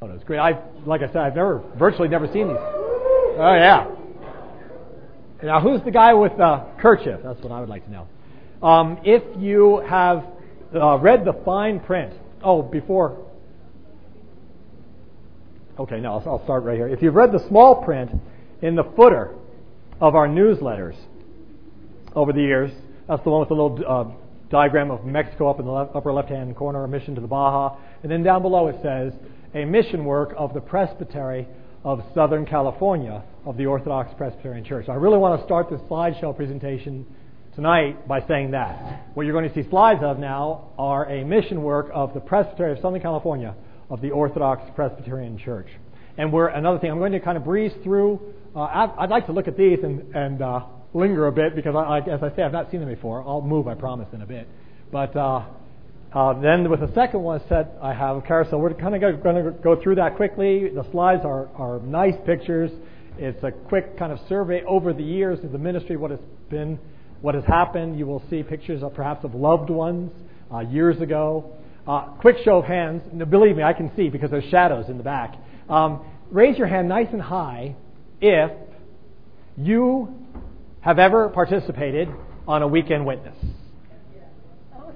photos. Great. I, like I said, I've never, virtually never seen these. Oh yeah. Now, who's the guy with the kerchief? That's what I would like to know. Um, if you have uh, read the fine print, oh, before. Okay, no, I'll, I'll start right here. If you've read the small print in the footer of our newsletters over the years, that's the one with the little uh, diagram of Mexico up in the left, upper left-hand corner, a mission to the Baja, and then down below it says a mission work of the Presbytery of Southern California of the Orthodox Presbyterian Church. So I really want to start this slideshow presentation tonight by saying that. What you're going to see slides of now are a mission work of the Presbytery of Southern California of the Orthodox Presbyterian Church. And we're another thing. I'm going to kind of breeze through. Uh, I'd like to look at these and, and uh, linger a bit because, I, as I say, I've not seen them before. I'll move, I promise, in a bit. But uh, uh, then with the second one set, I have a carousel. We're kind of going to go through that quickly. The slides are, are nice pictures. It's a quick kind of survey over the years of the ministry, what has been, what has happened. You will see pictures of perhaps of loved ones uh, years ago. Uh, quick show of hands. Now, believe me, I can see because there's shadows in the back. Um, raise your hand nice and high if you have ever participated on a weekend witness.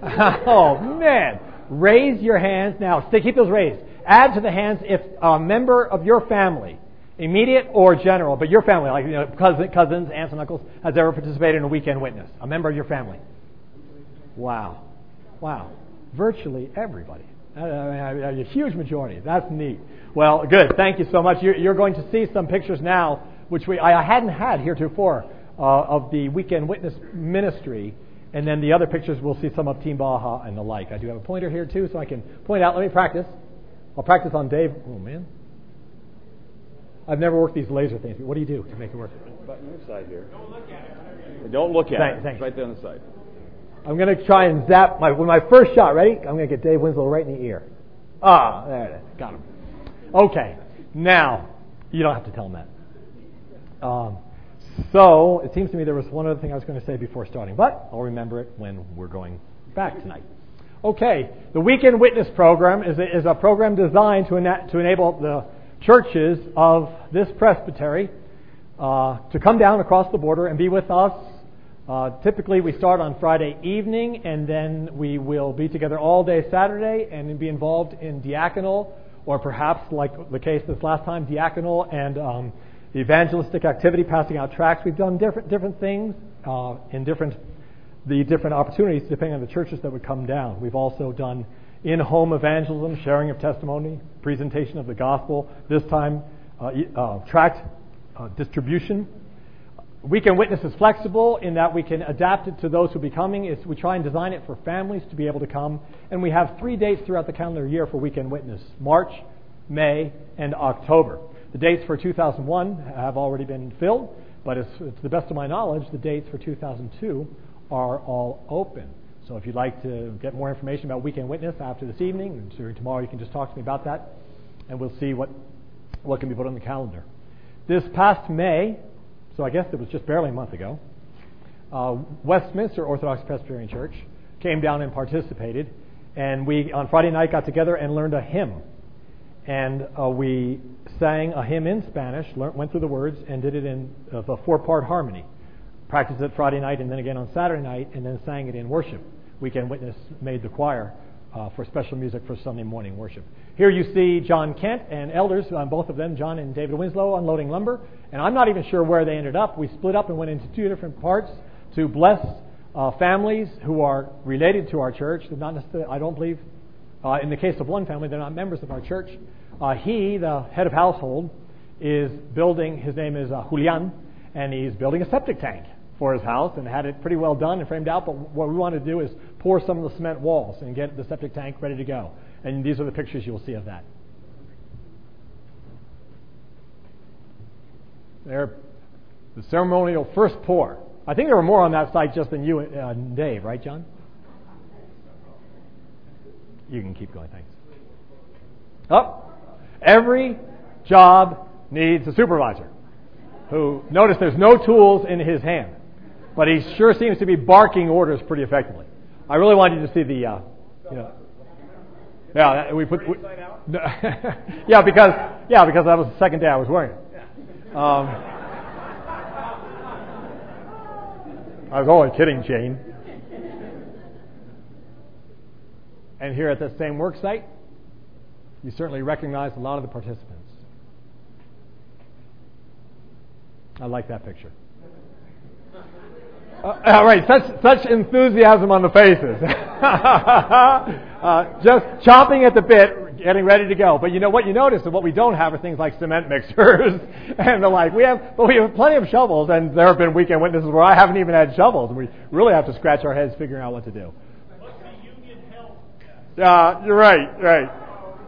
oh, man. Raise your hands now. Stay, keep those raised. Add to the hands if a member of your family, immediate or general, but your family, like you know, cousin, cousins, aunts, and uncles, has ever participated in a weekend witness. A member of your family. Wow. Wow. Virtually everybody. I mean, A huge majority. That's neat. Well, good. Thank you so much. You're going to see some pictures now, which we I hadn't had heretofore, uh, of the weekend witness ministry. And then the other pictures, we'll see some of Team Baja and the like. I do have a pointer here too, so I can point out. Let me practice. I'll practice on Dave. Oh man, I've never worked these laser things. What do you do to make it work? Button your side here. Don't look at it. Don't look at thanks, it. Thanks. Right there on the side. I'm going to try and zap my with my first shot. Ready? I'm going to get Dave Winslow right in the ear. Ah, there it is. Got him. Okay. Now, you don't have to tell him that. Um, so it seems to me there was one other thing I was going to say before starting, but I'll remember it when we're going back tonight. Okay, the Weekend Witness Program is a, is a program designed to, ena- to enable the churches of this presbytery uh, to come down across the border and be with us. Uh, typically, we start on Friday evening, and then we will be together all day Saturday and be involved in diaconal, or perhaps, like the case this last time, diaconal and um, the evangelistic activity, passing out tracts. We've done different different things uh, in different the different opportunities depending on the churches that would come down. We've also done in-home evangelism, sharing of testimony, presentation of the gospel. This time, uh, uh, tract uh, distribution. Weekend Witness is flexible in that we can adapt it to those who will be coming. It's, we try and design it for families to be able to come. And we have three dates throughout the calendar year for Weekend Witness March, May, and October. The dates for 2001 have already been filled, but it's, to the best of my knowledge, the dates for 2002 are all open. So if you'd like to get more information about Weekend Witness after this evening, and during tomorrow, you can just talk to me about that, and we'll see what, what can be put on the calendar. This past May, so I guess it was just barely a month ago, uh, Westminster Orthodox Presbyterian Church came down and participated, and we on Friday night got together and learned a hymn and uh, we sang a hymn in Spanish, learned, went through the words, and did it in a four-part harmony. Practiced it Friday night, and then again on Saturday night, and then sang it in worship. Weekend Witness made the choir uh, for special music for Sunday morning worship. Here you see John Kent and elders, um, both of them, John and David Winslow, unloading lumber. And I'm not even sure where they ended up. We split up and went into two different parts to bless uh, families who are related to our church. Not necessarily, I don't believe uh, in the case of one family, they're not members of our church. Uh, he, the head of household, is building, his name is uh, Julian, and he's building a septic tank for his house and had it pretty well done and framed out. But what we want to do is pour some of the cement walls and get the septic tank ready to go. And these are the pictures you'll see of that. There, the ceremonial first pour. I think there were more on that site just than you and uh, Dave, right, John? You can keep going, thanks. Oh, every job needs a supervisor who, notice there's no tools in his hand, but he sure seems to be barking orders pretty effectively. I really want you to see the, uh, you know. Yeah, we put. We, yeah, because yeah, because that was the second day I was wearing it. Um, I was only kidding, Jane. And here at the same work site, you certainly recognize a lot of the participants. I like that picture. Uh, all right, such such enthusiasm on the faces. uh, just chopping at the bit, getting ready to go. But you know what you notice, and what we don't have are things like cement mixers and the like. We have, but we have plenty of shovels, and there have been weekend witnesses where I haven't even had shovels, and we really have to scratch our heads figuring out what to do. Uh, you're right, right.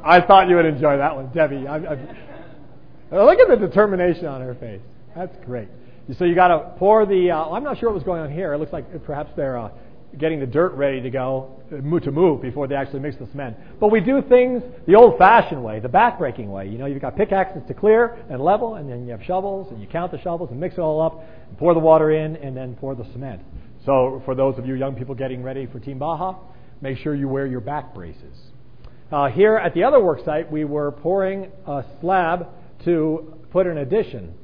I thought you would enjoy that one, Debbie. I, I, look at the determination on her face. That's great. So you got to pour the. Uh, I'm not sure what was going on here. It looks like perhaps they're uh, getting the dirt ready to go uh, to move before they actually mix the cement. But we do things the old-fashioned way, the back-breaking way. You know, you've got pickaxes to clear and level, and then you have shovels, and you count the shovels and mix it all up, and pour the water in, and then pour the cement. So for those of you young people getting ready for Team Baja, make sure you wear your back braces. Uh, here at the other work site, we were pouring a slab to put an addition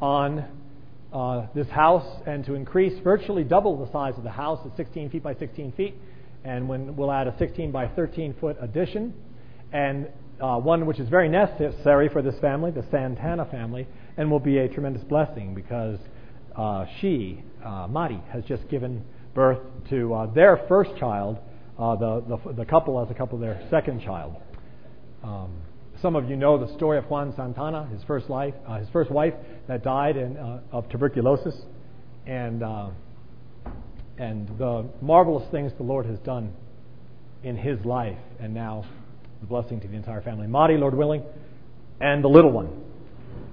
on uh, this house and to increase virtually double the size of the house at 16 feet by 16 feet. And when we'll add a 16 by 13 foot addition, and uh, one which is very necessary for this family, the Santana family, and will be a tremendous blessing because uh, she, uh, Mari, has just given birth to uh, their first child. Uh, the, the, the couple as a couple their second child. Um, some of you know the story of Juan Santana, his first life, uh, his first wife that died in, uh, of tuberculosis, and uh, and the marvelous things the Lord has done in his life, and now the blessing to the entire family. Mari, Lord willing, and the little one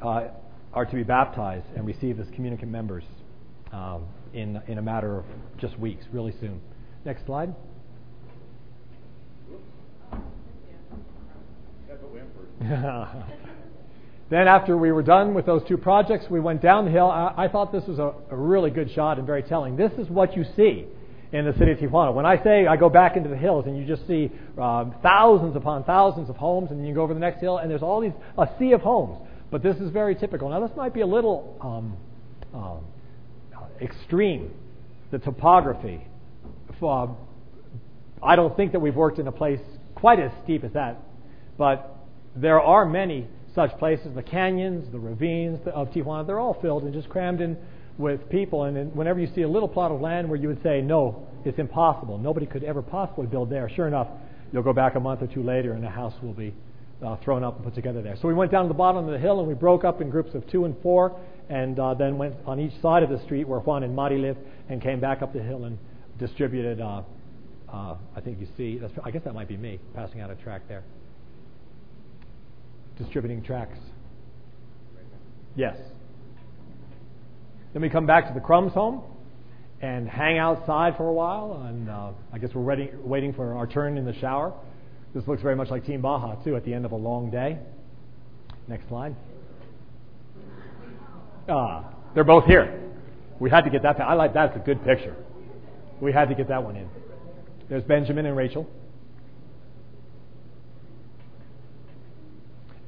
uh, are to be baptized and receive as communicant members um, in in a matter of just weeks, really soon. Next slide. then, after we were done with those two projects, we went down the hill. I, I thought this was a, a, really good shot and very telling. This is what you see in the city of Tijuana. When I say I go back into the hills and you just see um, thousands upon thousands of homes, and you go over the next hill and there's all these a sea of homes. But this is very typical. Now, this might be a little um, um, extreme, the topography. Uh, I don't think that we've worked in a place quite as steep as that, but there are many such places. The canyons, the ravines of Tijuana, they're all filled and just crammed in with people. And whenever you see a little plot of land where you would say, no, it's impossible, nobody could ever possibly build there, sure enough, you'll go back a month or two later and a house will be uh, thrown up and put together there. So we went down to the bottom of the hill and we broke up in groups of two and four and uh, then went on each side of the street where Juan and Mari live and came back up the hill and distributed. Uh, uh I think you see, I guess that might be me passing out a track there distributing tracts? Yes. Then we come back to the Crums home and hang outside for a while. And uh, I guess we're ready, waiting for our turn in the shower. This looks very much like Team Baja, too, at the end of a long day. Next slide. Ah, they're both here. We had to get that. I like that. It's a good picture. We had to get that one in. There's Benjamin and Rachel.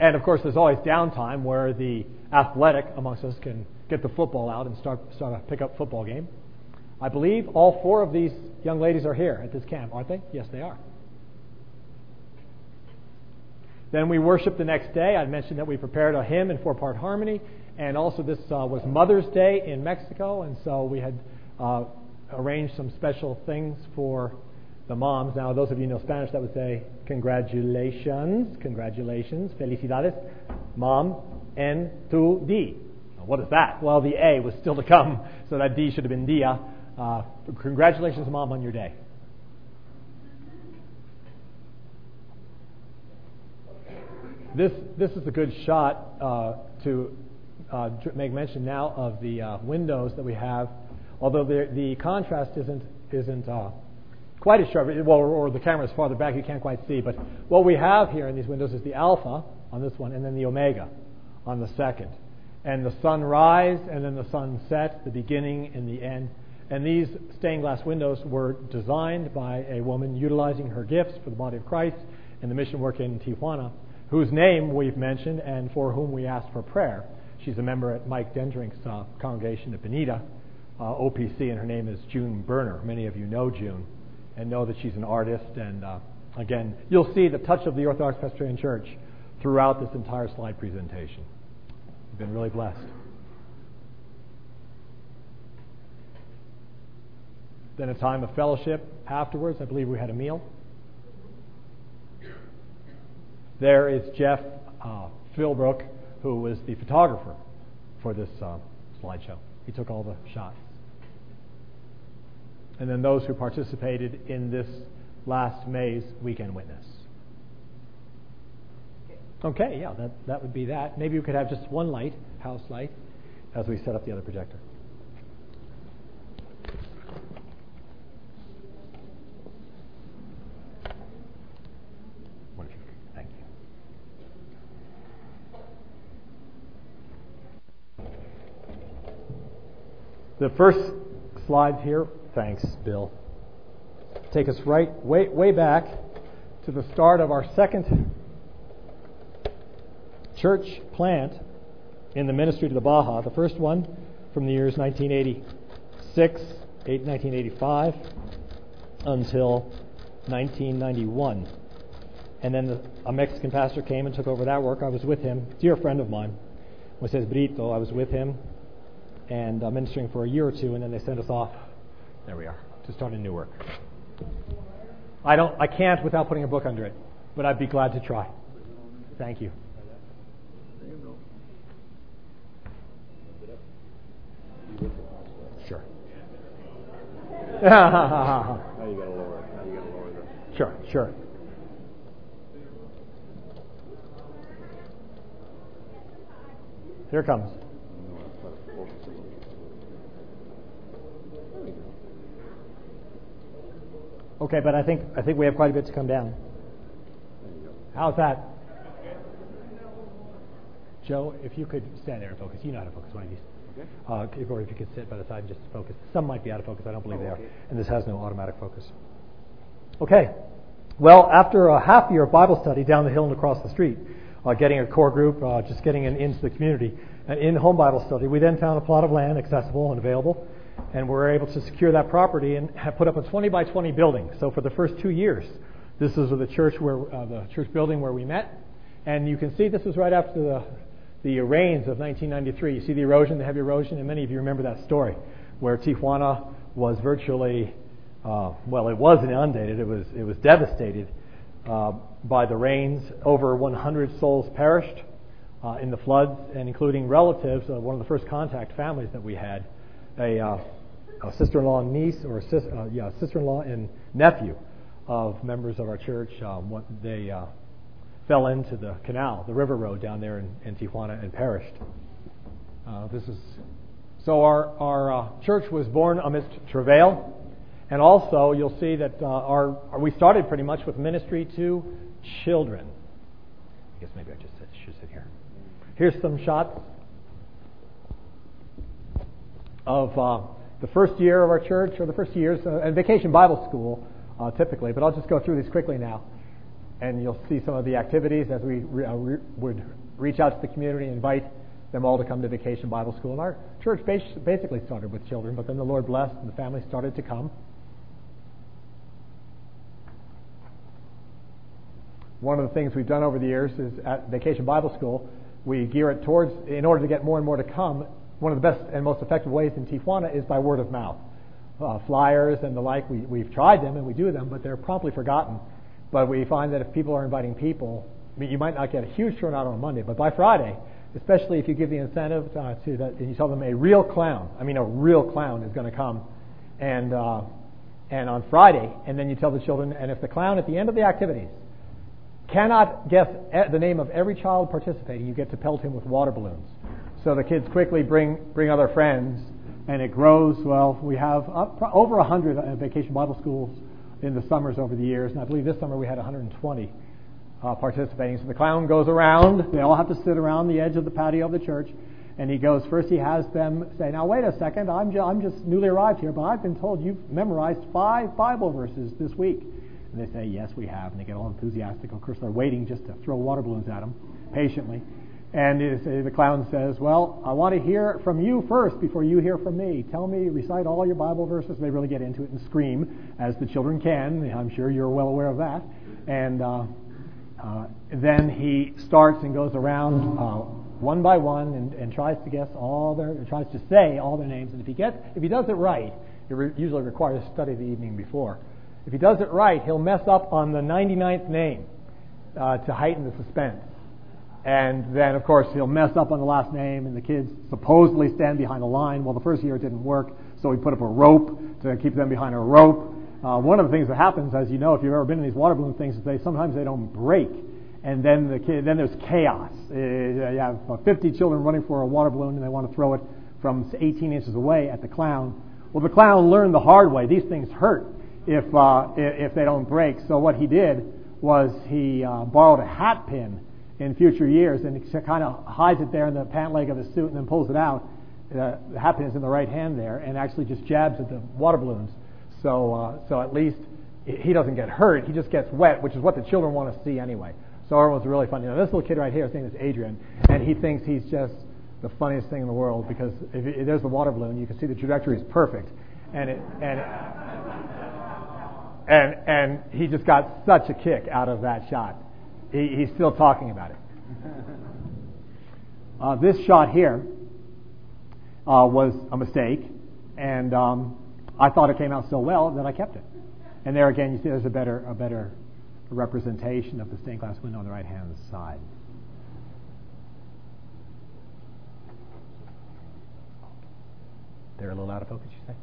And of course, there's always downtime where the athletic amongst us can get the football out and start, start a pickup football game. I believe all four of these young ladies are here at this camp, aren't they? Yes, they are. Then we worship the next day. I mentioned that we prepared a hymn in four part harmony, and also this uh, was Mother's Day in Mexico, and so we had uh, arranged some special things for the moms. Now, those of you who know Spanish, that would say congratulations, congratulations, felicidades, mom, and tu di. What is that? Well, the A was still to come, so that D should have been dia. Uh, congratulations, mom, on your day. This this is a good shot uh, to uh, make mention now of the uh, windows that we have. Although the the contrast isn't isn't uh, quite as sharp, well, or the camera is farther back, you can't quite see. But what we have here in these windows is the alpha on this one, and then the omega on the second. And the sunrise, and then the sunset, the beginning and the end. And these stained glass windows were designed by a woman utilizing her gifts for the body of Christ in the mission work in Tijuana, whose name we've mentioned and for whom we asked for prayer. She's a member at Mike Dendrink's uh, congregation at Bonita, uh, OPC, and her name is June Berner. Many of you know June and know that she's an artist. And uh, again, you'll see the touch of the Orthodox Presbyterian Church throughout this entire slide presentation. You've been really blessed. Then a time of fellowship afterwards. I believe we had a meal. There is Jeff uh, Philbrook, who was the photographer for this uh, slideshow. He took all the shots. And then those who participated in this last May's weekend witness. Okay, yeah, that, that would be that. Maybe we could have just one light, house light, as we set up the other projector. Thank you. The first slides here, thanks, Bill, take us right way way back to the start of our second church plant in the ministry to the Baja. The first one from the years 1986, 8, 1985 until 1991. And then the, a Mexican pastor came and took over that work. I was with him, dear friend of mine, Moises Brito. I was with him and uh, ministering for a year or two, and then they sent us off. There we are to start a new work. I don't, I can't without putting a book under it, but I'd be glad to try. Thank you. Sure. now you gotta lower it. Now you gotta lower the. Sure, sure. Here it comes. Okay, but I think I think we have quite a bit to come down. How's that? Joe, if you could stand there and focus. You know how to focus one of these. Okay. Uh, or if you could sit by the side and just focus. Some might be out of focus. I don't believe Oh, they are. And this has no automatic focus. Okay. Well, after a half year of Bible study down the hill and across the street, uh, getting a core group, uh, just getting in, into the community, and in home Bible study, we then found a plot of land accessible and available, and we were able to secure that property and have put up a 20 by 20 building. So for the first two years, this is the church where uh, the church building where we met, and you can see this was right after the the rains of 1993. You see the erosion, the heavy erosion, and many of you remember that story where Tijuana was virtually, uh, well, it was inundated. It was it was devastated uh, by the rains. Over 100 souls perished uh, in the floods, and including relatives. Uh, one of the first contact families that we had, a, uh, a sister-in-law niece, or a sis, uh, yeah, sister-in-law and nephew of members of our church. Um, what they uh, fell into the canal, the river road down there in, in Tijuana, and perished. Uh, this is so our our uh, church was born amidst travail, and also you'll see that uh, our, our we started pretty much with ministry to children. I guess maybe I just should sit here. Here's some shots of uh, the first year of our church, or the first years, uh, and Vacation Bible School, uh, typically. But I'll just go through these quickly now and you'll see some of the activities as we re- uh, re- would reach out to the community, invite them all to come to Vacation Bible School. And our church bas- basically started with children, but then the Lord blessed and the family started to come. One of the things we've done over the years is at Vacation Bible School, we gear it towards, in order to get more and more to come, one of the best and most effective ways in Tijuana is by word of mouth. Uh, flyers and the like, we, we've tried them and we do them, but they're promptly forgotten. But we find that if people are inviting people, I mean, you might not get a huge turnout on Monday, but by Friday, especially if you give the incentive uh, to that, and you tell them a real clown, I mean, a real clown is going to come, and uh, and on Friday, and then you tell the children, and if the clown at the end of the activities cannot guess the name of every child participating, you get to pelt him with water balloons. So the kids quickly bring bring other friends, and it grows. Well, we have up, over a hundred uh, vacation Bible schools in the summers over the years, and I believe this summer we had 120 uh, participating. So the clown goes around. They all have to sit around the edge of the patio of the church, and he goes first. He has them say, "Now wait a second. I'm ju- I'm just newly arrived here, but I've been told you've memorized five Bible verses this week." And they say, Yes, we have. And they get all enthusiastic. Of course, they're waiting just to throw water balloons at them patiently. And the clown says, Well, I want to hear it from you first before you hear from me. Tell me, recite all your Bible verses. They really get into it and scream, as the children can. I'm sure you're well aware of that. And uh, uh, then he starts and goes around uh, one by one and, and, tries to guess all their, tries to say all their names. And if he gets, if he does it right, it re- usually requires study the evening before. If he does it right, he'll mess up on the 99th name uh, to heighten the suspense. And then, of course, he'll mess up on the last name, and the kids supposedly stand behind a line. Well, the first year it didn't work, so we put up a rope to keep them behind a rope. Uh, one of the things that happens, as you know, if you've ever been in these water balloon things, is they sometimes they don't break, and then the kid, then there's chaos. Uh, you have uh, 50 children running for a water balloon, and they want to throw it from 18 inches away at the clown. Well, the clown learned the hard way. These things hurt if uh, if they don't break. So what he did was he uh, borrowed a hat pin in future years, and he kind of hides it there in the pant leg of his suit and then pulls it out. Uh, the hat is in the right hand there, and actually just jabs at the water balloons. So, uh, so at least he doesn't get hurt. He just gets wet, which is what the children want to see anyway. So everyone's really funny. Now, this little kid right here, his name is Adrian, and he thinks he's just the funniest thing in the world because if there's the water balloon, you can see the trajectory is perfect, and it and. It, and and he just got such a kick out of that shot. He, he's still talking about it. Uh, this shot here uh, was a mistake, and um, I thought it came out so well that I kept it. And there again, you see, there's a better a better representation of the stained glass window on the right hand side. They're a little out of focus, you say?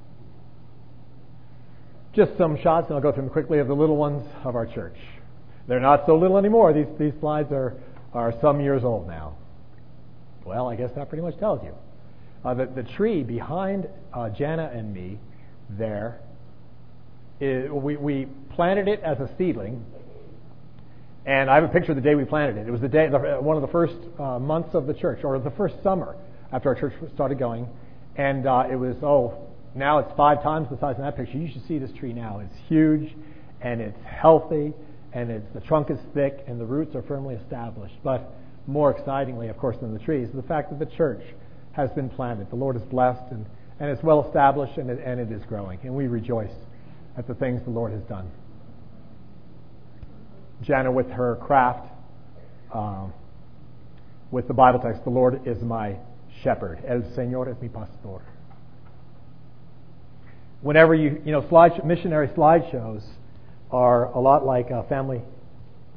Just some shots, and I'll go through them quickly, of the little ones of our church. They're not so little anymore. These, these slides are, are some years old now. Well, I guess that pretty much tells you. Uh, the, the tree behind uh, Jana and me there, is, we, we planted it as a seedling. And I have a picture of the day we planted it. It was the day, the, one of the first uh, months of the church, or the first summer after our church started going. And uh, it was, oh, now it's five times the size of that picture. You should see this tree now. It's huge, and it's healthy, and it's, the trunk is thick and the roots are firmly established. But more excitingly, of course, than the trees, the fact that the church has been planted. The Lord is blessed and, and it's well established and it, and it is growing. And we rejoice at the things the Lord has done. Jana, with her craft, um, with the Bible text, the Lord is my shepherd. El Señor es mi pastor. Whenever you, you know, slide, missionary slideshows are a lot like uh, family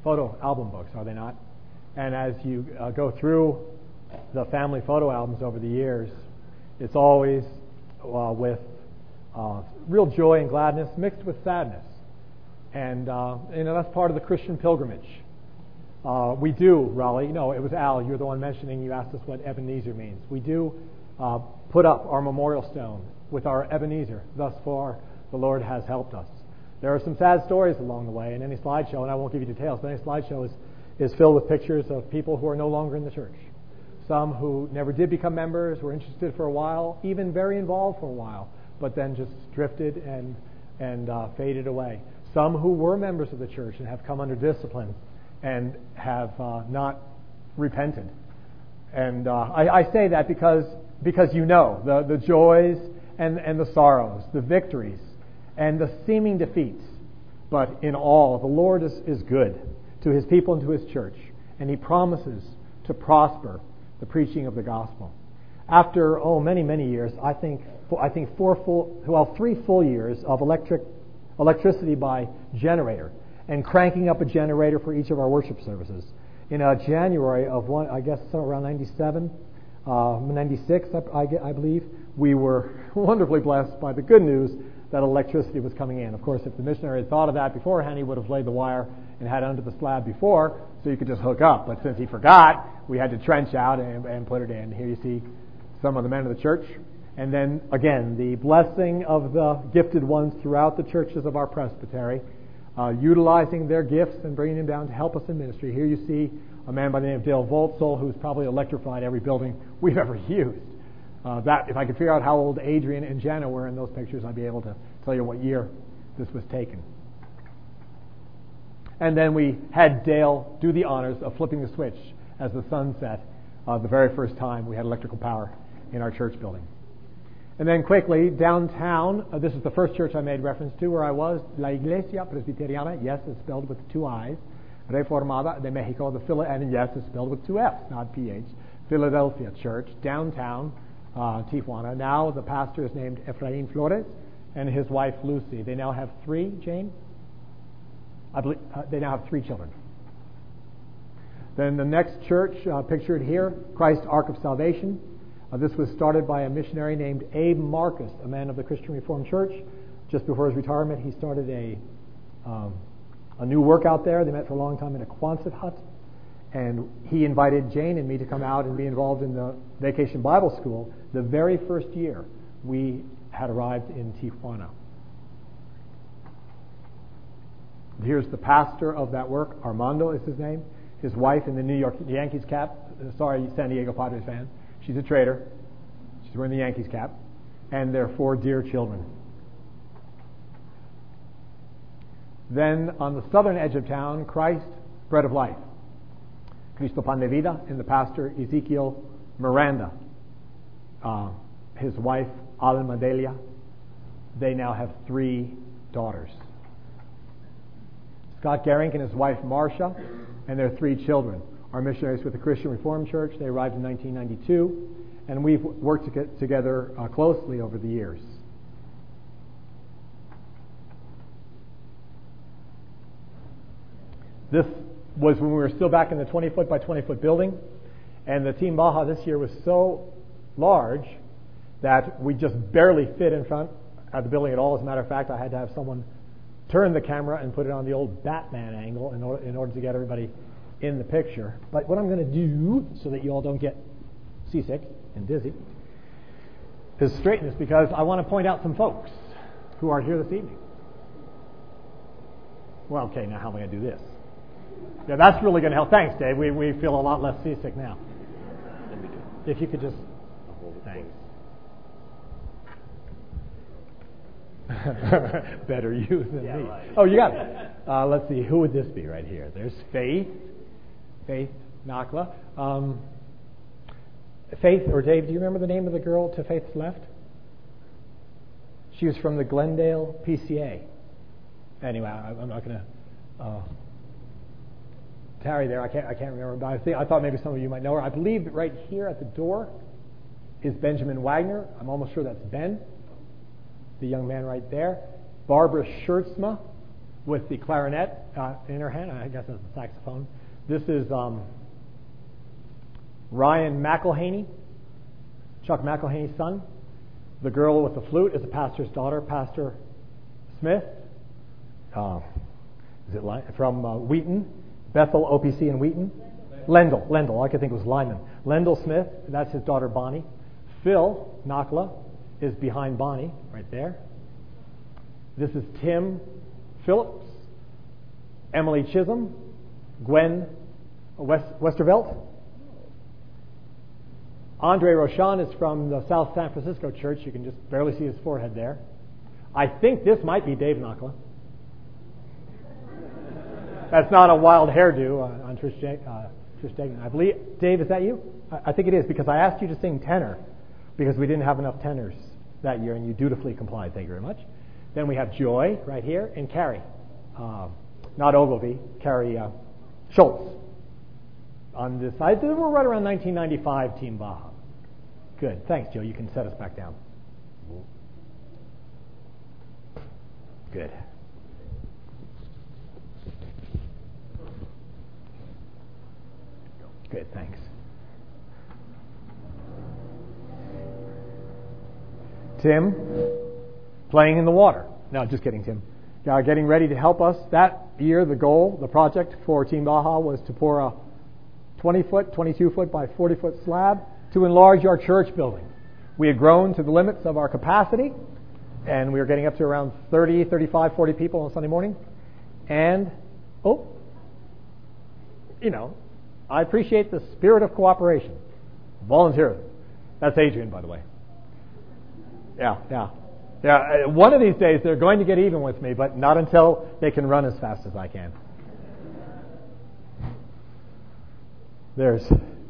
photo album books, are they not? And as you uh, go through the family photo albums over the years, it's always uh, with uh, real joy and gladness mixed with sadness. And uh, you know that's part of the Christian pilgrimage. Uh, we do, Raleigh. No, it was Al. You're the one mentioning. You asked us what Ebenezer means. We do put up our memorial stone with our Ebenezer. Thus far, the Lord has helped us. There are some sad stories along the way, in any slideshow, and I won't give you details, but any slideshow is, is filled with pictures of people who are no longer in the church. Some who never did become members, were interested for a while, even very involved for a while, but then just drifted and, and uh, faded away. Some who were members of the church and have come under discipline and have uh, not repented. And uh, I, I say that because, because you know the, the joys and, and the sorrows, the victories and the seeming defeats. But in all, the Lord is, is good to his people and to his church, and he promises to prosper the preaching of the gospel. After, oh, many, many years, I think, I think four full, well, three full years of electric, electricity by generator and cranking up a generator for each of our worship services. In uh, January of one, I guess around 97, uh, 96, I, I, I believe, we were wonderfully blessed by the good news that electricity was coming in. Of course, if the missionary had thought of that beforehand, he would have laid the wire and had it under the slab before, so you could just hook up. But since he forgot, we had to trench out and, and put it in. Here you see some of the men of the church. And then, again, the blessing of the gifted ones throughout the churches of our presbytery, uh, utilizing their gifts and bringing them down to help us in ministry. Here you see a man by the name of Dale Voltzel, who's probably electrified every building we've ever used. Uh, that if I could figure out how old Adrian and Jenna were in those pictures, I'd be able to tell you what year this was taken. And then we had Dale do the honors of flipping the switch as the sun set uh, the very first time we had electrical power in our church building. And then quickly, downtown, uh, this is the first church I made reference to where I was, La Iglesia Presbiteriana, yes, it's spelled with two I's, Reformada de Mexico, the Phila, and yes, it's spelled with two F's, not PH, Philadelphia Church, downtown uh, Tijuana. Now the pastor is named Efrain Flores and his wife Lucy. They now have three, Jane? I believe uh, they now have three children. Then the next church uh, pictured here, Christ Ark of Salvation. Uh, this was started by a missionary named Abe Marcus, a man of the Christian Reformed Church. Just before his retirement, he started a um, a new work out there. They met for a long time in a Quonset hut, and he invited Jane and me to come out and be involved in the Vacation Bible School. The very first year we had arrived in Tijuana. Here's the pastor of that work, Armando is his name. His wife in the New York Yankees cap. Sorry, San Diego Padres fan. She's a traitor. She's wearing the Yankees cap. And their four dear children. Then on the southern edge of town, Christ, bread of life. Cristo Pan de Vida, and the pastor Ezekiel Miranda. Uh, his wife, Alma Delia. They now have three daughters. Scott Garrick and his wife Marcia and their three children are missionaries with the Christian Reformed Church. They arrived in 1992, and we've worked together uh, closely over the years. This was when we were still back in the 20 foot by 20 foot building, and the Team Baja this year was so large that we just barely fit in front of the building at all. As a matter of fact, I had to have someone turn the camera and put it on the old Batman angle in order, in order to get everybody in the picture. But what I'm going to do, so that you all don't get seasick and dizzy, is straighten this because I want to point out some folks who are here this evening. Well, okay, now how am I going to do this? Yeah, that's really going to help. Thanks, Dave. We, we feel a lot less seasick now. If you could just. Thanks. Better you than yeah, me. Right. Oh, you got it. Uh, let's see. Who would this be right here? There's Faith. Faith Nakla. Um, Faith, or Dave, do you remember the name of the girl to Faith's left? She was from the Glendale PCA. Anyway, I, am not going to uh, tarry there. I can't, I can't remember, but I, think, I thought maybe some of you might know her. I believe that right here at the door is Benjamin Wagner. I'm almost sure that's Ben the young man right there. Barbara Schertzma with the clarinet uh, in her hand. I guess that's the saxophone. This is um, Ryan McElhaney, Chuck McElhaney's son. The girl with the flute is the pastor's daughter, Pastor Smith. Uh, is it Ly- from uh, Wheaton, Bethel OPC in Wheaton? Lendell, Lendell. I could think it was Lyman. Lendell Smith, that's his daughter Bonnie. Phil Nakla, is behind Bonnie, right there. This is Tim Phillips, Emily Chisholm, Gwen West, Westervelt. Andre Roshan is from the South San Francisco church. You can just barely see his forehead there. I think this might be Dave Nakla. That's not a wild hairdo on, on Trish, uh, Trish. I believe, Dave, is that you? I, I think it is because I asked you to sing tenor because we didn't have enough tenors that year, and you dutifully complied. Thank you very much. Then we have Joy right here, and Carrie, uh, not Ogilvy, Carrie uh, Schultz. On this side, we're right around 1995, Team Baja. Good. Thanks, Joe. You can set us back down. Good. Good, thanks. Tim, playing in the water. No, just kidding, Tim. Uh, getting ready to help us. That year, the goal, the project for Team Baja was to pour a 20 foot, 22 foot by 40 foot slab to enlarge our church building. We had grown to the limits of our capacity, and we were getting up to around 30, 35, 40 people on Sunday morning. And, oh, you know, I appreciate the spirit of cooperation, volunteerism. That's Adrian, by the way. Yeah, yeah. Yeah, uh, one of these days they're going to get even with me, but not until they can run as fast as I can. There's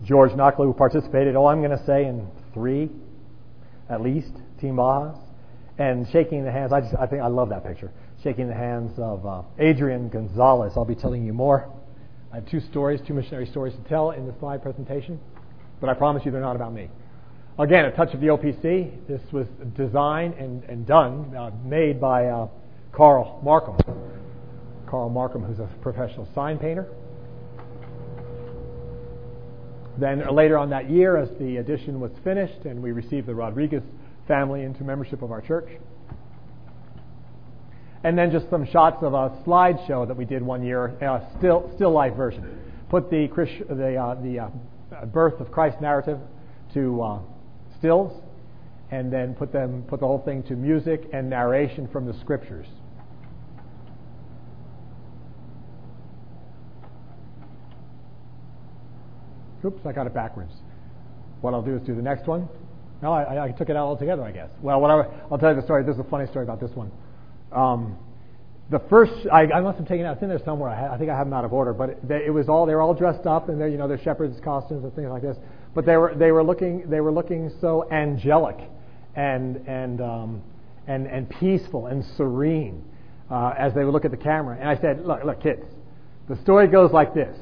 George Knockley who participated, oh, I'm going to say in three, at least, Team Bajas. And shaking the hands, I, just, I think I love that picture. Shaking the hands of uh, Adrian Gonzalez. I'll be telling you more. I have two stories, two missionary stories to tell in the slide presentation, but I promise you they're not about me. Again, a touch of the OPC. This was designed and, and done, uh, made by uh, Carl Markham. Carl Markham, who's a professional sign painter. Then later on that year, as the addition was finished and we received the Rodriguez family into membership of our church. And then just some shots of a slideshow that we did one year, a still still life version. Put the the uh, the uh, birth of Christ narrative to uh, stills, and then put them put the whole thing to music and narration from the scriptures. Oops, I got it backwards. What I'll do is do the next one. No, I, I took it out altogether, I guess. Well, whatever. I'll tell you the story. This is a funny story about this one. Um, the first, I, I must have taken it. It's in there somewhere. I, I think I have them out of order, but it, they, it was all they were all dressed up and they you know their shepherds costumes and things like this. But they were they were looking they were looking so angelic and and um, and and peaceful and serene uh, as they would look at the camera. And I said, look, look, kids, the story goes like this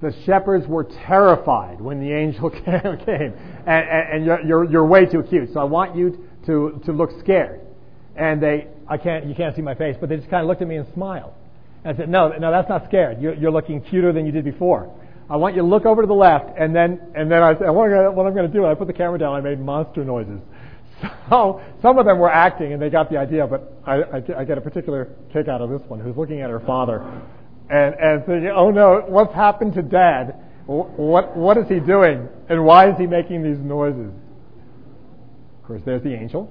the shepherds were terrified when the angel came, and, and, and you're, you're, you're, way too cute. So I want you to, to look scared. And they, I can't, you can't see my face, but they just kind of looked at me and smiled. And I said, no, no, that's not scared. You're, you're looking cuter than you did before. I want you to look over to the left, and then, and then I said, what, I'm going to do, I put the camera down, I made monster noises. So some of them were acting, and they got the idea, but I, I, I get a particular kick out of this one, who's looking at her father and, and thinking, oh no, what's happened to dad? What, what is he doing? And why is he making these noises? Of course, there's the angel.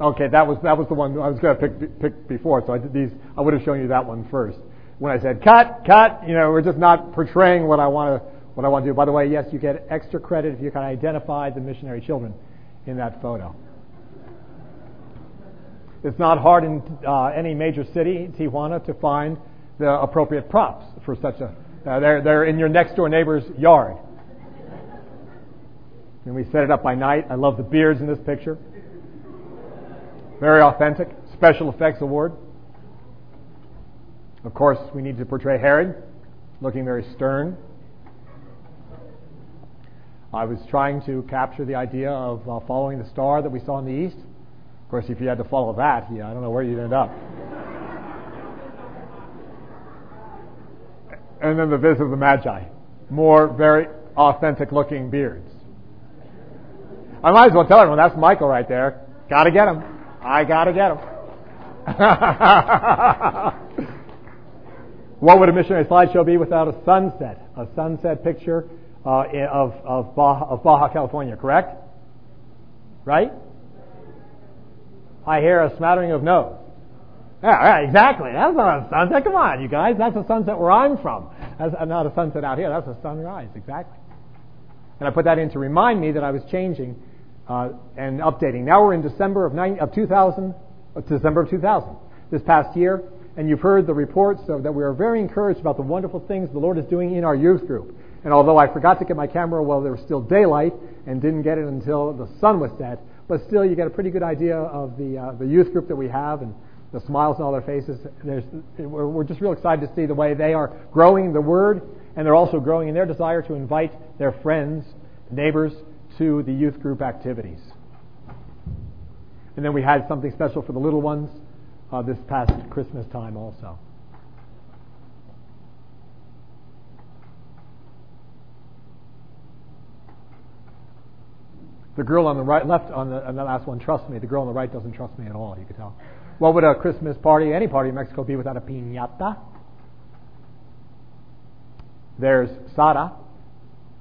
Okay, that was, that was the one I was going to pick, pick before, so I did these, I would have shown you that one first. When I said, cut, cut, you know, we're just not portraying what I want to, what I want to do. By the way, yes, you get extra credit if you can identify the missionary children in that photo. It's not hard in uh, any major city, Tijuana, to find the appropriate props for such a. Uh, they're, they're in your next door neighbor's yard. And we set it up by night. I love the beards in this picture. Very authentic. Special effects award. Of course, we need to portray Herod, looking very stern. I was trying to capture the idea of uh, following the star that we saw in the east. Of course, if you had to follow that, yeah, I don't know where you'd end up. and then the visit of the Magi. More very authentic looking beards. I might as well tell everyone that's Michael right there. Gotta get him. I gotta get him. what would a missionary slideshow be without a sunset? A sunset picture uh, of, of, Baja, of Baja, California, correct? Right? I hear a smattering of no's. Yeah, right, exactly. That's not a sunset. Come on, you guys. That's a sunset where I'm from. That's not a sunset out here. That's a sunrise, exactly. And I put that in to remind me that I was changing uh, and updating. Now we're in December of, 90, of 2000, uh, December of 2000, this past year, and you've heard the reports that we are very encouraged about the wonderful things the Lord is doing in our youth group. And although I forgot to get my camera while there was still daylight and didn't get it until the sun was set, but still you get a pretty good idea of the, uh, the youth group that we have and the smiles on all their faces. There's, we're just real excited to see the way they are growing the Word, and they're also growing in their desire to invite their friends, neighbors, to the youth group activities. And then we had something special for the little ones uh, this past Christmas time also. The girl on the right, left on the, on the last one trusts me. The girl on the right doesn't trust me at all. You can tell. What would a Christmas party, any party in Mexico, be without a piñata? There's Sara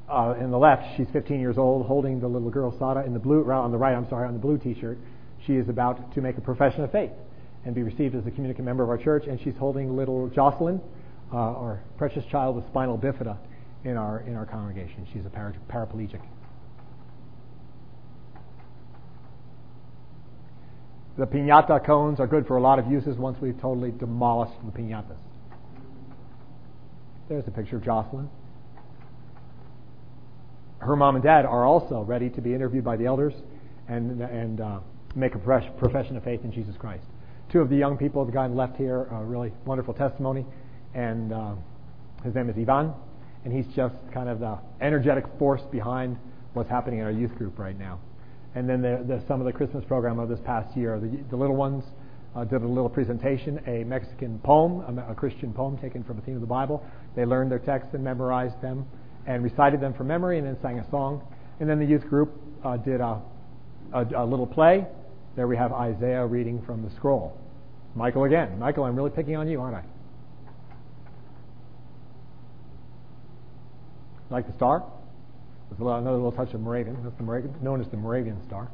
uh, in the left. She's 15 years old, holding the little girl Sara in the blue. On the right, I'm sorry, on the blue T-shirt. She is about to make a profession of faith and be received as a communicant member of our church. And she's holding little Jocelyn, uh, our precious child with spinal bifida, in our in our congregation. She's a paraplegic. The piñata cones are good for a lot of uses once we've totally demolished the piñatas. There's a picture of Jocelyn. Her mom and dad are also ready to be interviewed by the elders and, and uh, make a profession of faith in Jesus Christ. Two of the young people, the guy on the left here, a really wonderful testimony, and uh, his name is Ivan, and he's just kind of the energetic force behind what's happening in our youth group right now. And then the, the, some of the Christmas program of this past year, the, the little ones uh, did a little presentation, a Mexican poem, a, a, Christian poem taken from a theme of the Bible. They learned their texts and memorized them and recited them from memory and then sang a song. And then the youth group uh, did a, a, a little play. There we have Isaiah reading from the scroll. Michael again. Michael, I'm really picking on you, aren't I? Like the star? There's another little touch of Moravian. That's the Moravian, known as the Moravian star.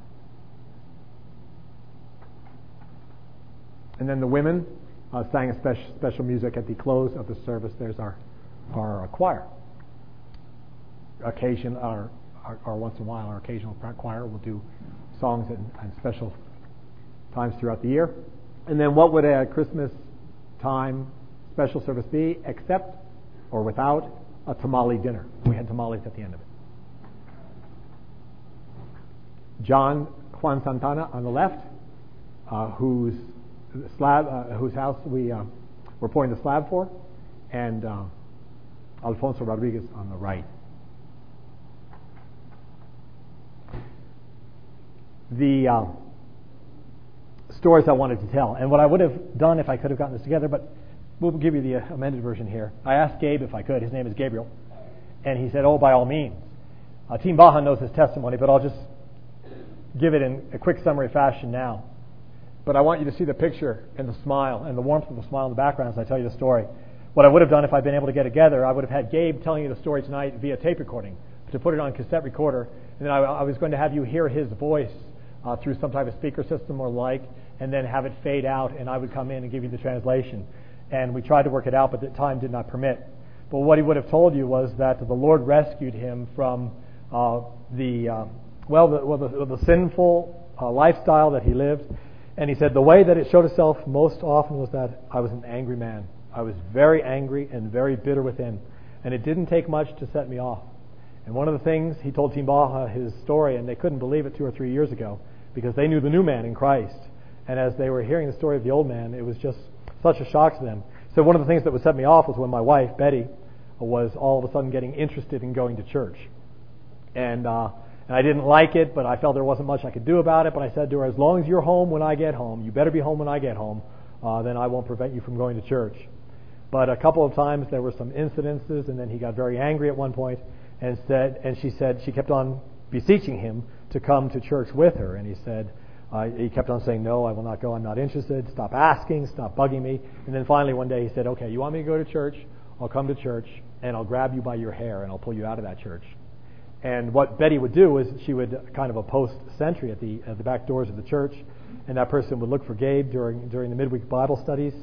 And then the women uh, sang a special, special music at the close of the service. There's our, our choir. Occasion, our, our, our, once in a while, our occasional choir will do songs and, at special times throughout the year. And then what would a Christmas time special service be except or without a tamale dinner? We had tamales at the end of it. John Juan Santana on the left, uh, whose slab, uh, whose house we uh, were pouring the slab for, and uh, Alfonso Rodriguez on the right. The uh, stories I wanted to tell, and what I would have done if I could have gotten this together, but we'll give you the amended version here. I asked Gabe if I could. His name is Gabriel, and he said, "Oh, by all means." Uh, Team Baja knows his testimony, but I'll just give it in a quick summary fashion now. But I want you to see the picture and the smile and the warmth of the smile in the background as I tell you the story. What I would have done if I'd been able to get together, I would have had Gabe telling you the story tonight via tape recording, to put it on cassette recorder, and then I, I was going to have you hear his voice uh, through some type of speaker system or like, and then have it fade out, and I would come in and give you the translation. And we tried to work it out, but the time did not permit. But what he would have told you was that the Lord rescued him from uh, the uh, well, the, well, the, the sinful uh, lifestyle that he lived. And he said the way that it showed itself most often was that I was an angry man. I was very angry and very bitter within. And it didn't take much to set me off. And one of the things he told Team Baja his story, and they couldn't believe it two or three years ago because they knew the new man in Christ. And as they were hearing the story of the old man, it was just such a shock to them. So one of the things that would set me off was when my wife, Betty, was all of a sudden getting interested in going to church. And uh, and I didn't like it, but I felt there wasn't much I could do about it. But I said to her, as long as you're home when I get home, you better be home when I get home, uh, then I won't prevent you from going to church. But a couple of times there were some incidences, and then he got very angry at one point, and said, and she said she kept on beseeching him to come to church with her, and he said. Uh, he kept on saying, No, I will not go. I'm not interested. Stop asking. Stop bugging me. And then finally, one day, he said, Okay, you want me to go to church? I'll come to church, and I'll grab you by your hair, and I'll pull you out of that church. And what Betty would do is she would kind of a post sentry at the at the back doors of the church, and that person would look for Gabe during during the midweek Bible studies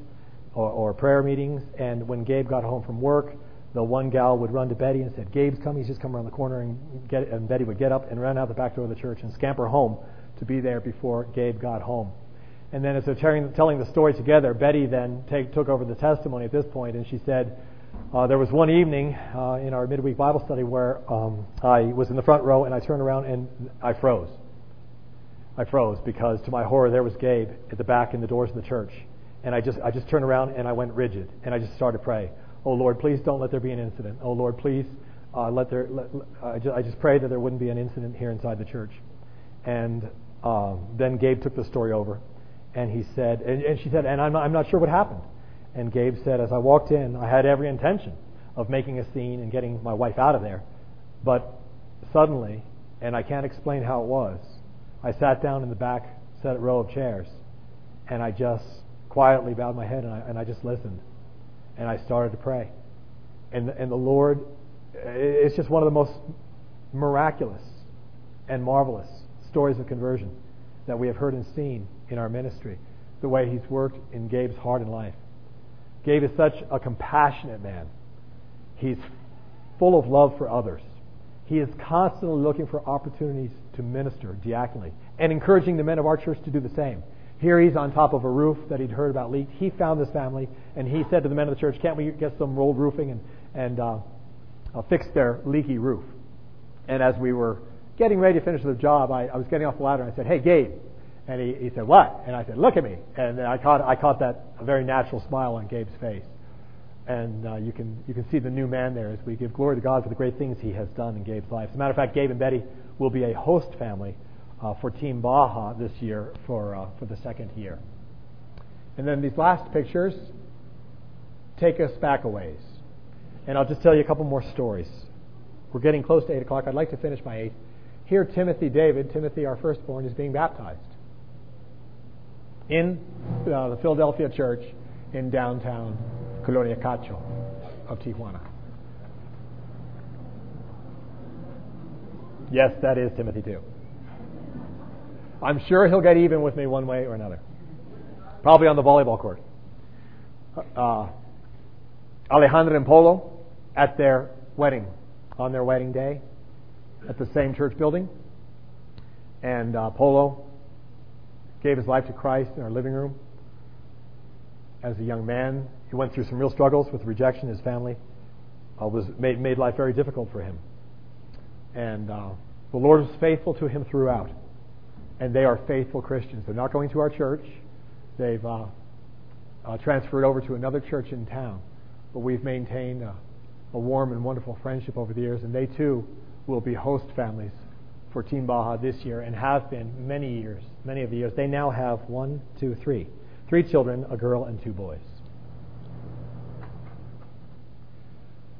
or, or prayer meetings. And when Gabe got home from work, the one gal would run to Betty and said, "Gabe's coming. He's just come around the corner." And get and Betty would get up and run out the back door of the church and scamper home to be there before Gabe got home. And then as they're telling, telling the story together, Betty then take, took over the testimony at this point, and she said uh, there was one evening uh, in our midweek Bible study where um, I was in the front row and I turned around and I froze. I froze because, to my horror, there was Gabe at the back in the doors of the church, and I just I just turned around and I went rigid and I just started to pray. Oh Lord, please don't let there be an incident. Oh Lord, please uh, let there. Let, I, just, I just prayed that there wouldn't be an incident here inside the church. And um, then Gabe took the story over, and he said, and, and she said, and I'm not, I'm not sure what happened. And Gabe said, as I walked in, I had every intention of making a scene and getting my wife out of there. But suddenly, and I can't explain how it was, I sat down in the back set row of chairs and I just quietly bowed my head and I, and I just listened. And I started to pray. And, and the Lord, it's just one of the most miraculous and marvelous stories of conversion that we have heard and seen in our ministry, the way He's worked in Gabe's heart and life. Gabe is such a compassionate man. He's full of love for others. He is constantly looking for opportunities to minister diaconally and encouraging the men of our church to do the same. Here he's on top of a roof that he'd heard about leaked. He found this family and he said to the men of the church, Can't we get some rolled roofing and, and uh, uh, fixed their leaky roof. And as we were getting ready to finish the job, I, I was getting off the ladder and I said, "Hey, Gabe," and he, he said, "What?" And I said, "Look at me." And I caught I caught that very natural smile on Gabe's face. And uh, you can you can see the new man there as we give glory to God for the great things He has done in Gabe's life. As a matter of fact, Gabe and Betty will be a host family uh, for Team Baja this year for uh, for the second year. And then these last pictures take us back a ways. And I'll just tell you a couple more stories. We're getting close to 8 o'clock. I'd like to finish my 8. Here, Timothy David, Timothy, our firstborn, is being baptized in uh, the Philadelphia church in downtown Colonia Cacho of Tijuana. Yes, that is Timothy too. I'm sure he'll get even with me one way or another. Probably on the volleyball court. Uh, Alejandra and Polo at their wedding, on their wedding day, at the same church building. And uh, Polo gave his life to Christ in our living room. As a young man, he went through some real struggles with rejection. His family uh, was made, made life very difficult for him. And uh, the Lord was faithful to him throughout. And they are faithful Christians. They're not going to our church. They've uh, uh, transferred over to another church in town. But we've maintained a, a warm and wonderful friendship over the years, and they too will be host families for Team Baja this year and have been many years, many of the years. They now have one, two, three. Three children, a girl and two boys.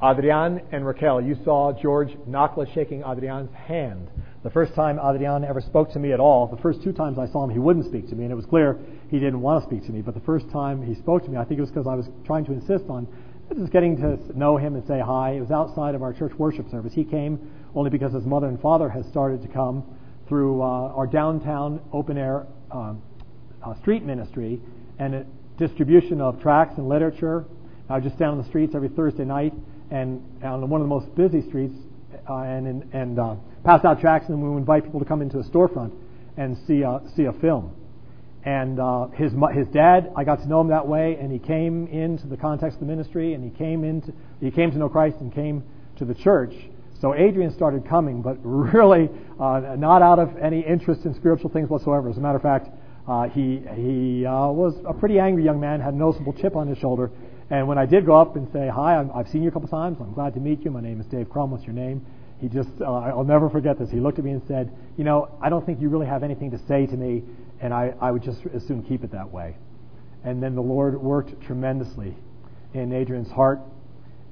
Adrian and Raquel, you saw George Nakla shaking Adrian's hand. The first time Adrian ever spoke to me at all, the first two times I saw him, he wouldn't speak to me, and it was clear he didn't want to speak to me. But the first time he spoke to me, I think it was because I was trying to insist on just getting to know him and say hi. It was outside of our church worship service. He came only because his mother and father had started to come through uh, our downtown open air um, uh, street ministry and distribution of tracts and literature. I just down on the streets every Thursday night and on one of the most busy streets uh, and and uh, pass out tracts and we would invite people to come into a storefront and see a, see a film. And uh, his his dad, I got to know him that way, and he came into the context of the ministry, and he came into he came to know Christ and came to the church. So Adrian started coming, but really uh, not out of any interest in spiritual things whatsoever. As a matter of fact, uh, he he uh, was a pretty angry young man, had a noticeable chip on his shoulder. And when I did go up and say hi, i have seen you a couple times. I'm glad to meet you. My name is Dave Crum. What's your name? He just uh, I'll never forget this. He looked at me and said, "You know, I don't think you really have anything to say to me and I, I would just as soon keep it that way. And then the Lord worked tremendously in Adrian's heart,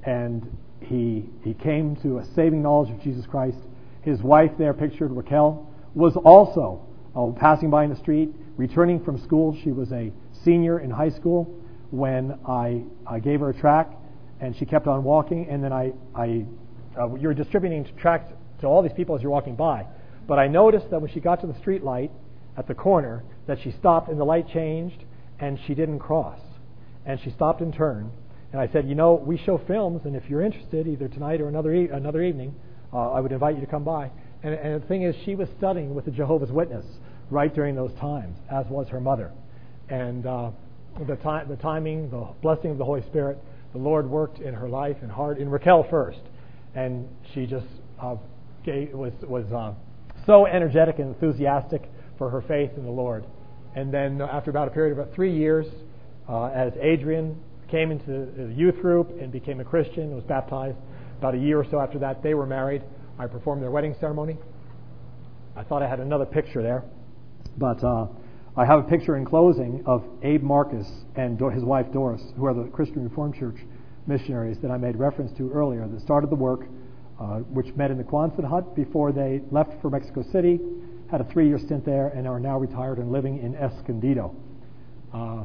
and he, he came to a saving knowledge of Jesus Christ. His wife, there pictured, Raquel, was also uh, passing by in the street, returning from school. She was a senior in high school when I, I gave her a track, and she kept on walking. And then I, I uh, you're distributing tracts to all these people as you're walking by. But I noticed that when she got to the street light, at the corner that she stopped and the light changed and she didn't cross. And she stopped and turned. And I said, you know, we show films, and if you're interested, either tonight or another e- another evening, uh, I would invite you to come by. And, and the thing is, she was studying with the Jehovah's Witness right during those times, as was her mother. And uh, the, time, the timing, the blessing of the Holy Spirit, the Lord worked in her life and heart, in Raquel first. And she just uh, gave, was, was uh, so energetic and enthusiastic for her faith in the Lord. And then after about a period of about three years, uh, as Adrian came into the youth group and became a Christian was baptized, about a year or so after that, they were married. I performed their wedding ceremony. I thought I had another picture there, but uh, I have a picture in closing of Abe Marcus and his wife Doris, who are the Christian Reformed Church missionaries that I made reference to earlier that started the work, uh, which met in the Quonset hut before they left for Mexico City had a three year stint there, and are now retired and living in Escondido. Uh,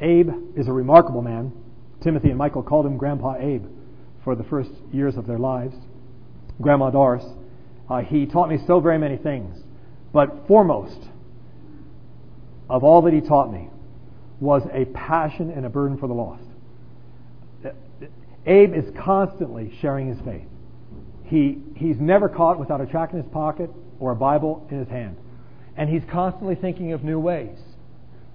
Abe is a remarkable man. Timothy and Michael called him Grandpa Abe for the first years of their lives. Grandma Doris. Uh, he taught me so very many things, but foremost of all that he taught me was a passion and a burden for the lost. Abe is constantly sharing his faith. He, he's never caught without a track in his pocket or a Bible in his hand. And he's constantly thinking of new ways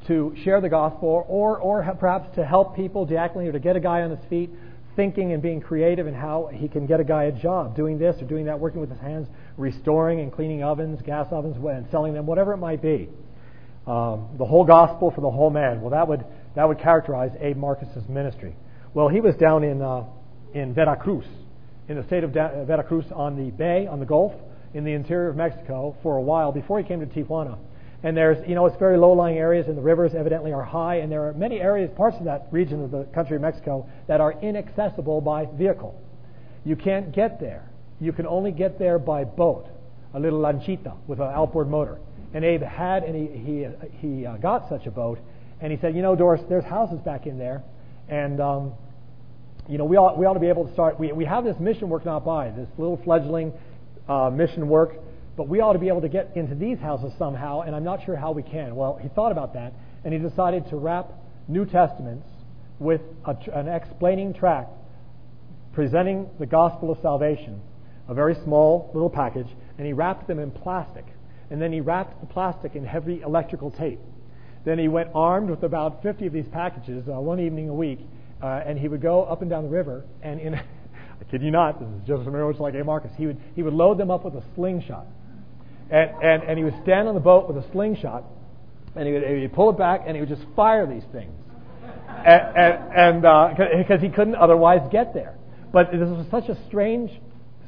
to share the gospel or, or perhaps to help people diaconally or to get a guy on his feet thinking and being creative in how he can get a guy a job doing this or doing that, working with his hands, restoring and cleaning ovens, gas ovens, and selling them, whatever it might be. Um, the whole gospel for the whole man. Well, that would that would characterize Abe Marcus's ministry. Well, he was down in uh, in Veracruz, in the state of da- Veracruz on the bay, on the Gulf, in the interior of Mexico for a while before he came to Tijuana. And there's, you know, it's very low-lying areas, and the rivers evidently are high, and there are many areas, parts of that region of the country of Mexico that are inaccessible by vehicle. You can't get there. You can only get there by boat, a little lanchita with an outboard motor. And Abe had, and he he he uh, got such a boat, and he said, you know, Doris, there's houses back in there, and um, you know, we ought, we ought to be able to start. We we have this mission work not by this little fledgling uh, mission work but we ought to be able to get into these houses somehow, and I'm not sure how we can. Well, he thought about that, and he decided to wrap New Testaments with a, an explaining tract presenting the gospel of salvation, a very small little package, and he wrapped them in plastic. And then he wrapped the plastic in heavy electrical tape. Then he went armed with about 50 of these packages uh, one evening a week, uh, and he would go up and down the river, and in I kid you not, this is just very much like Abe Marcus. He would, he would load them up with a slingshot. And, and, and he would stand on the boat with a slingshot, and he would, he would pull it back, and he would just fire these things. And and because uh, he couldn't otherwise get there. But this was such a strange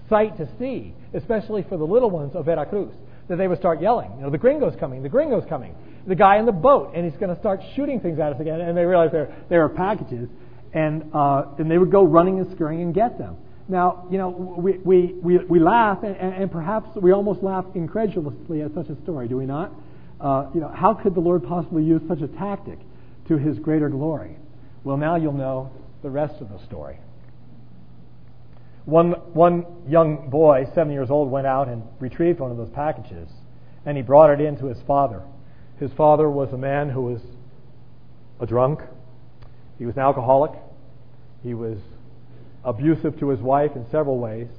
sight to see, especially for the little ones of Veracruz, that they would start yelling, you know, the gringo's coming, the gringo's coming. The guy in the boat, and he's going to start shooting things at us again, and they realize there, there are packages, and, uh, and they would go running and scurrying and get them. Now, you know, we, we, we, we laugh, and, and perhaps we almost laugh incredulously at such a story, do we not? Uh, you know, how could the Lord possibly use such a tactic to his greater glory? Well, now you'll know the rest of the story. One, one young boy, seven years old, went out and retrieved one of those packages, and he brought it in to his father. His father was a man who was a drunk, he was an alcoholic, he was abusive to his wife in several ways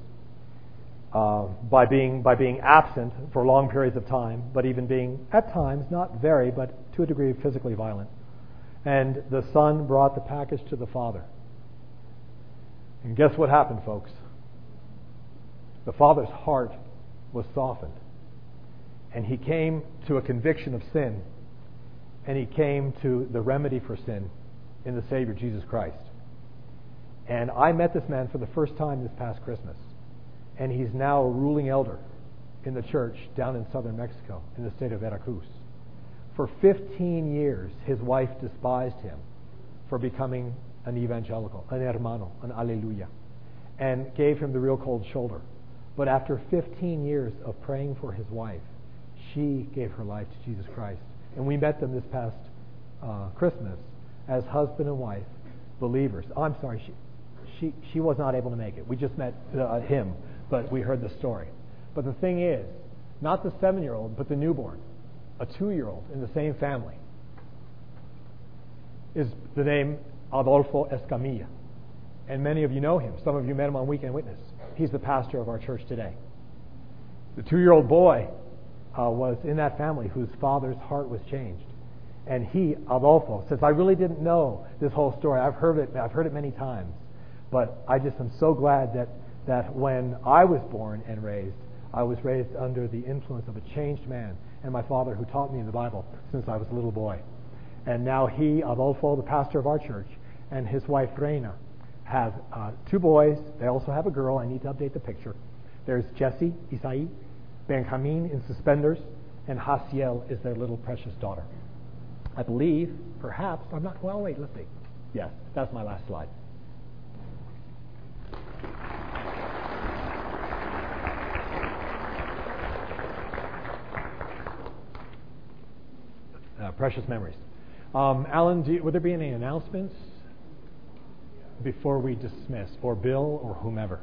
uh, by, being, by being absent for long periods of time, but even being, at times, not very, but to a degree, physically violent. And the son brought the package to the father. And guess what happened, folks? The father's heart was softened. And he came to a conviction of sin. And he came to the remedy for sin in the Savior, Jesus Christ. And I met this man for the first time this past Christmas. And he's now a ruling elder in the church down in southern Mexico, in the state of Veracruz. For 15 years, his wife despised him for becoming an evangelical, an hermano, an alleluia, and gave him the real cold shoulder. But after 15 years of praying for his wife, she gave her life to Jesus Christ. And we met them this past uh, Christmas as husband and wife, believers. Oh, I'm sorry, she, she, she was not able to make it. We just met uh, him, but we heard the story. But the thing is, not the seven year old, but the newborn, a two year old in the same family, is the name Adolfo Escamilla. And many of you know him. Some of you met him on Weekend Witness. He's the pastor of our church today. The two year old boy uh, was in that family whose father's heart was changed. And he, Adolfo, says, I really didn't know this whole story. I've heard it, I've heard it many times. But I just am so glad that, that when I was born and raised, I was raised under the influence of a changed man and my father who taught me the Bible since I was a little boy. And now he, Adolfo, the pastor of our church, and his wife, Reina, have uh, two boys. They also have a girl. I need to update the picture. There's Jesse, Isai, Benjamin in suspenders, and Hasiel is their little precious daughter. I believe, perhaps, I'm not, well, wait, let's see. Yes, that's my last slide. Uh, precious memories. Um, Alan, you, would there be any announcements before we dismiss, or Bill, or whomever?